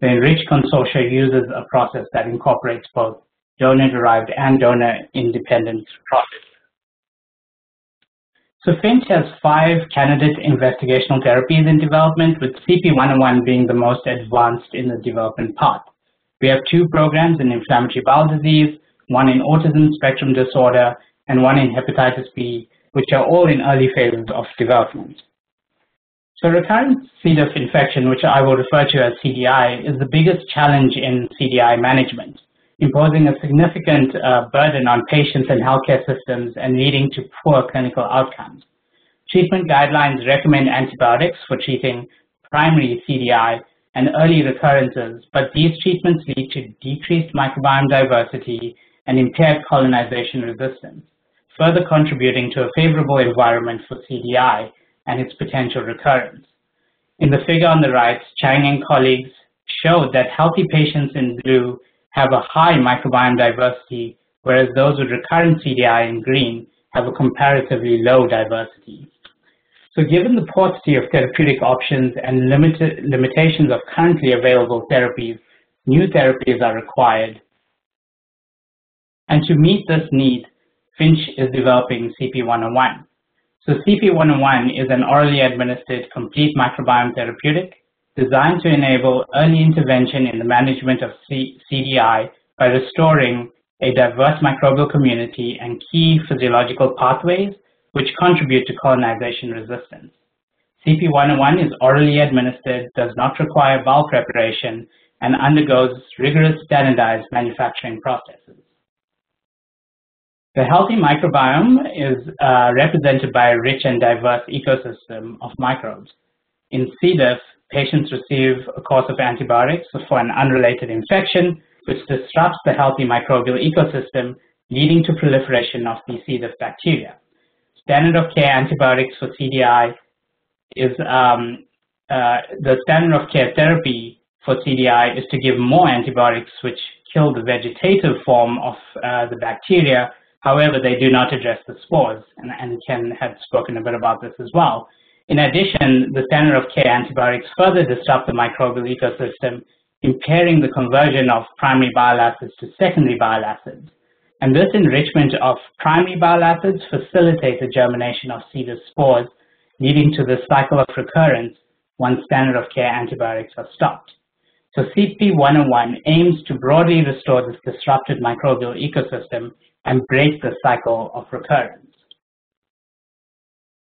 The enriched consortia uses a process that incorporates both donor-derived and donor-independent processes. So Finch has five candidate investigational therapies in development, with CP101 being the most advanced in the development path. We have two programs in inflammatory bowel disease, one in autism spectrum disorder, and one in hepatitis B, which are all in early phases of development. So recurrent C. diff infection, which I will refer to as CDI, is the biggest challenge in CDI management imposing a significant uh, burden on patients and healthcare systems and leading to poor clinical outcomes. Treatment guidelines recommend antibiotics for treating primary CDI and early recurrences, but these treatments lead to decreased microbiome diversity and impaired colonization resistance, further contributing to a favorable environment for CDI and its potential recurrence. In the figure on the right, Chang and colleagues showed that healthy patients in blue have a high microbiome diversity, whereas those with recurrent CDI in green have a comparatively low diversity. So given the paucity of therapeutic options and limited limitations of currently available therapies, new therapies are required. And to meet this need, Finch is developing CP101. So CP101 is an orally administered complete microbiome therapeutic designed to enable early intervention in the management of CDI by restoring a diverse microbial community and key physiological pathways which contribute to colonization resistance. CP101 is orally administered, does not require bowel preparation, and undergoes rigorous standardized manufacturing processes. The healthy microbiome is uh, represented by a rich and diverse ecosystem of microbes. In C. diff, patients receive a course of antibiotics for an unrelated infection, which disrupts the healthy microbial ecosystem, leading to proliferation of the C. diff bacteria. Standard of care antibiotics for CDI is um, uh, the standard of care therapy for CDI is to give more antibiotics which kill the vegetative form of uh, the bacteria. However, they do not address the spores, and, and Ken had spoken a bit about this as well. In addition, the standard of care antibiotics further disrupt the microbial ecosystem, impairing the conversion of primary bile acids to secondary bile acids. And this enrichment of primary bile acids facilitates the germination of C. diff spores, leading to the cycle of recurrence once standard of care antibiotics are stopped. So CP101 aims to broadly restore this disrupted microbial ecosystem and break the cycle of recurrence.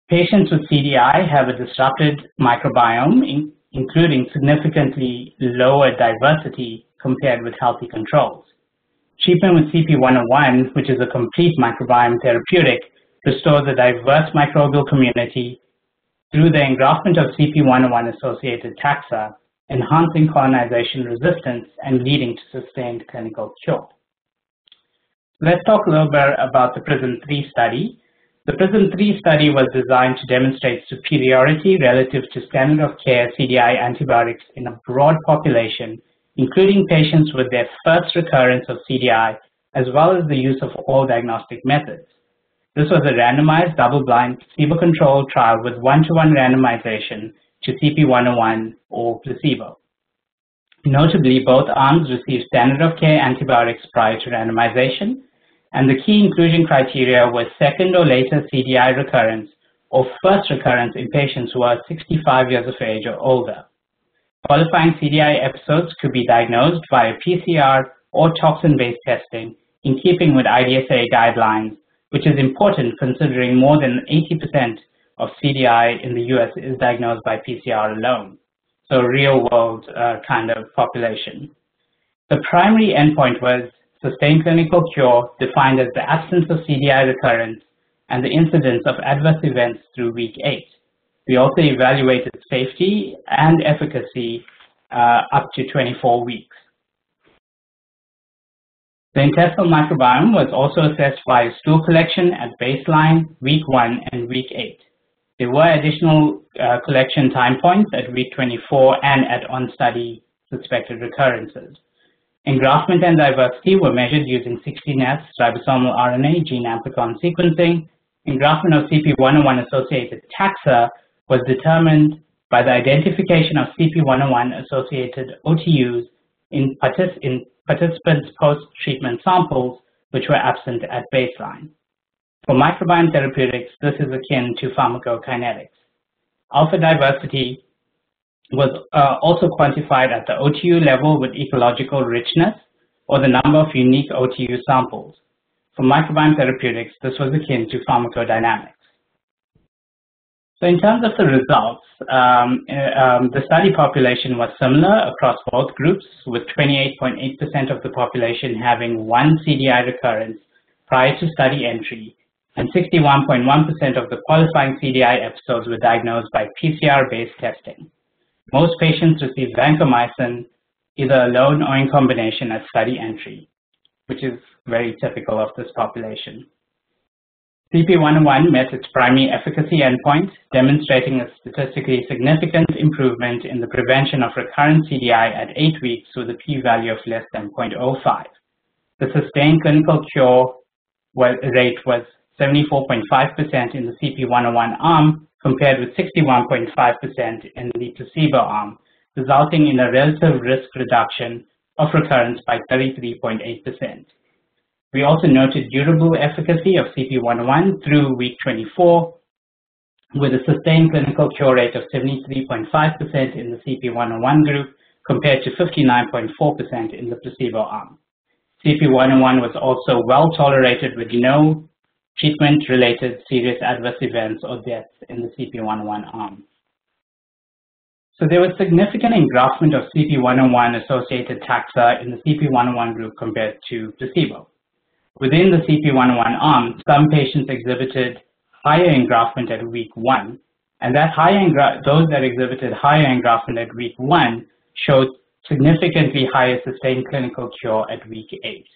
Patients with CDI have a disrupted microbiome, in, including significantly lower diversity compared with healthy controls. Treatment with CP101, which is a complete microbiome therapeutic, restores a diverse microbial community through the engraftment of CP101-associated taxa, enhancing colonization resistance and leading to sustained clinical cure. Let's talk a little bit about the PRISM-3 study. The PRISM-3 study was designed to demonstrate superiority relative to standard of care CDI antibiotics in a broad population, including patients with their first recurrence of CDI, as well as the use of all diagnostic methods. This was a randomized, double-blind, placebo-controlled trial with one-to-one -one randomization to CP101 or placebo. Notably, both arms received standard of care antibiotics prior to randomization, and the key inclusion criteria was second or later CDI recurrence or first recurrence in patients who are 65 years of age or older. Qualifying CDI episodes could be diagnosed via PCR or toxin-based testing in keeping with IDSA guidelines which is important considering more than 80% of CDI in the US is diagnosed by PCR alone, so real world uh, kind of population. The primary endpoint was sustained clinical cure defined as the absence of CDI recurrence and the incidence of adverse events through week eight. We also evaluated safety and efficacy uh, up to 24 weeks. The intestinal microbiome was also assessed by stool collection at baseline, week 1, and week 8. There were additional uh, collection time points at week 24 and at on-study suspected recurrences. Engraftment and diversity were measured using 16S ribosomal RNA gene amplicon sequencing. Engraftment of CP101-associated taxa was determined by the identification of CP101-associated OTUs in, partic in participants' post-treatment samples, which were absent at baseline. For microbiome therapeutics, this is akin to pharmacokinetics. Alpha diversity was uh, also quantified at the OTU level with ecological richness, or the number of unique OTU samples. For microbiome therapeutics, this was akin to pharmacodynamics. So in terms of the results, um, uh, um, the study population was similar across both groups, with 28.8% of the population having one CDI recurrence prior to study entry, and 61.1% of the qualifying CDI episodes were diagnosed by PCR-based testing. Most patients receive vancomycin either alone or in combination at study entry, which is very typical of this population. CP101 met its primary efficacy endpoint, demonstrating a statistically significant improvement in the prevention of recurrent CDI at 8 weeks with a p-value of less than 0.05. The sustained clinical cure rate was 74.5% in the CP101 arm compared with 61.5% in the placebo arm, resulting in a relative risk reduction of recurrence by 33.8%. We also noted durable efficacy of CP101 through week 24 with a sustained clinical cure rate of 73.5% in the CP101 group compared to 59.4% in the placebo arm. CP101 was also well tolerated with no treatment-related serious adverse events or deaths in the CP101 arm. So there was significant engraftment of CP101 associated taxa in the CP101 group compared to placebo. Within the CP101 arm, some patients exhibited higher engraftment at week one, and that those that exhibited higher engraftment at week one showed significantly higher sustained clinical cure at week eight.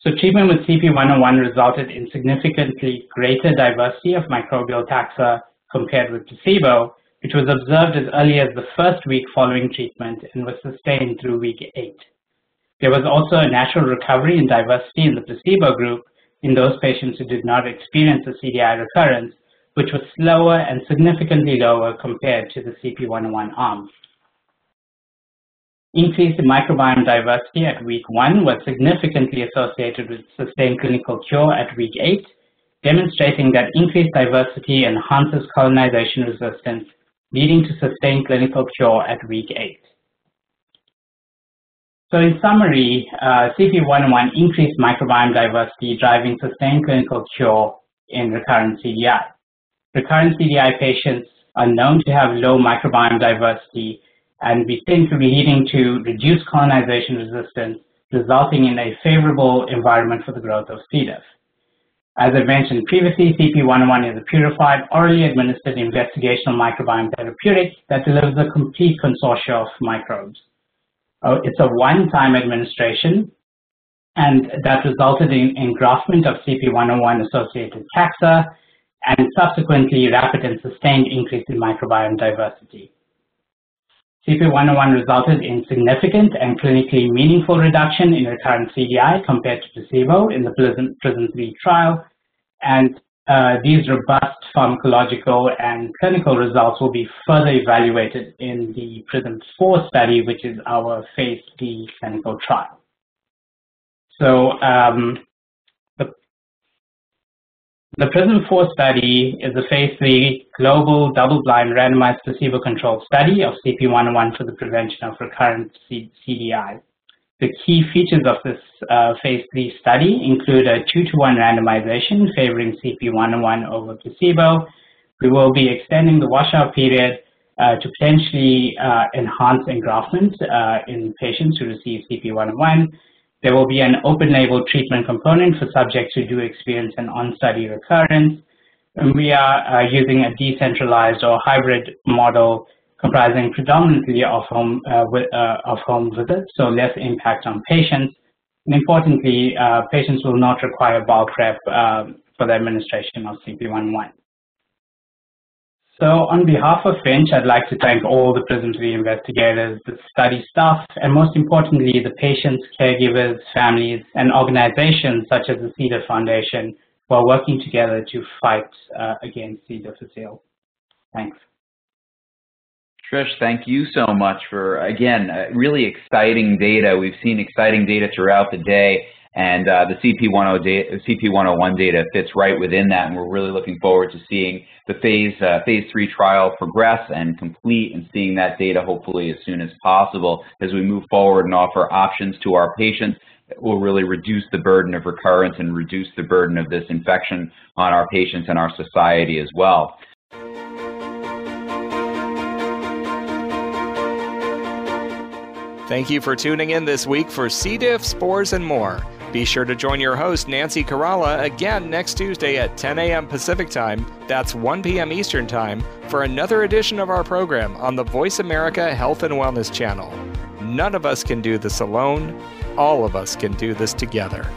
So treatment with CP101 resulted in significantly greater diversity of microbial taxa compared with placebo, which was observed as early as the first week following treatment and was sustained through week 8. There was also a natural recovery in diversity in the placebo group in those patients who did not experience a CDI recurrence, which was slower and significantly lower compared to the CP101 arm. Increase in microbiome diversity at week 1 was significantly associated with sustained clinical cure at week 8, demonstrating that increased diversity enhances colonization resistance, leading to sustained clinical cure at week 8. So in summary, uh, CP101 increased microbiome diversity, driving sustained clinical cure in recurrent CDI. Recurrent CDI patients are known to have low microbiome diversity and we think to be leading to reduced colonization resistance, resulting in a favorable environment for the growth of C. diff. As I mentioned previously, CP101 is a purified, orally administered investigational microbiome therapeutic that delivers a complete consortia of microbes. Uh, it's a one-time administration, and that resulted in engraftment of CP101-associated taxa, and subsequently rapid and sustained increase in microbiome diversity. CP101 resulted in significant and clinically meaningful reduction in recurrent CDI compared to placebo in the PRISM, PRISM 3 trial, and uh, these robust pharmacological and clinical results will be further evaluated in the PRISM 4 study, which is our phase 3 clinical trial. So um, the PRISM-4 study is a phase 3 global double-blind randomized placebo-controlled study of CP101 for the prevention of recurrent CDI. The key features of this uh, phase 3 study include a 2 to 1 randomization favoring CP101 over placebo. We will be extending the washout period uh, to potentially uh, enhance engraftment uh, in patients who receive CP101 there will be an open label treatment component for subjects who do experience an on-study recurrence. And we are uh, using a decentralized or hybrid model comprising predominantly of home, uh, with, uh, of home visits, so less impact on patients. And importantly, uh, patients will not require bowel prep um, for the administration of CP11. So on behalf of Finch, I'd like to thank all the PRISM3 investigators, the study staff, and most importantly, the patients, caregivers, families, and organizations such as the C. diff Foundation who are working together to fight uh, against C. difficile. Thanks. Shrish, thank you so much for, again, uh, really exciting data. We've seen exciting data throughout the day. And uh, the CP10 data, CP101 data fits right within that, and we're really looking forward to seeing the phase uh, phase three trial progress and complete, and seeing that data hopefully as soon as possible as we move forward and offer options to our patients that will really reduce the burden of recurrence and reduce the burden of this infection on our patients and our society as well. Thank you for tuning in this week for C. diff, spores, and more. Be sure to join your host, Nancy Caralla, again next Tuesday at 10 a.m. Pacific Time, that's 1 p.m. Eastern Time, for another edition of our program on the Voice America Health and Wellness channel. None of us can do this alone. All of us can do this together.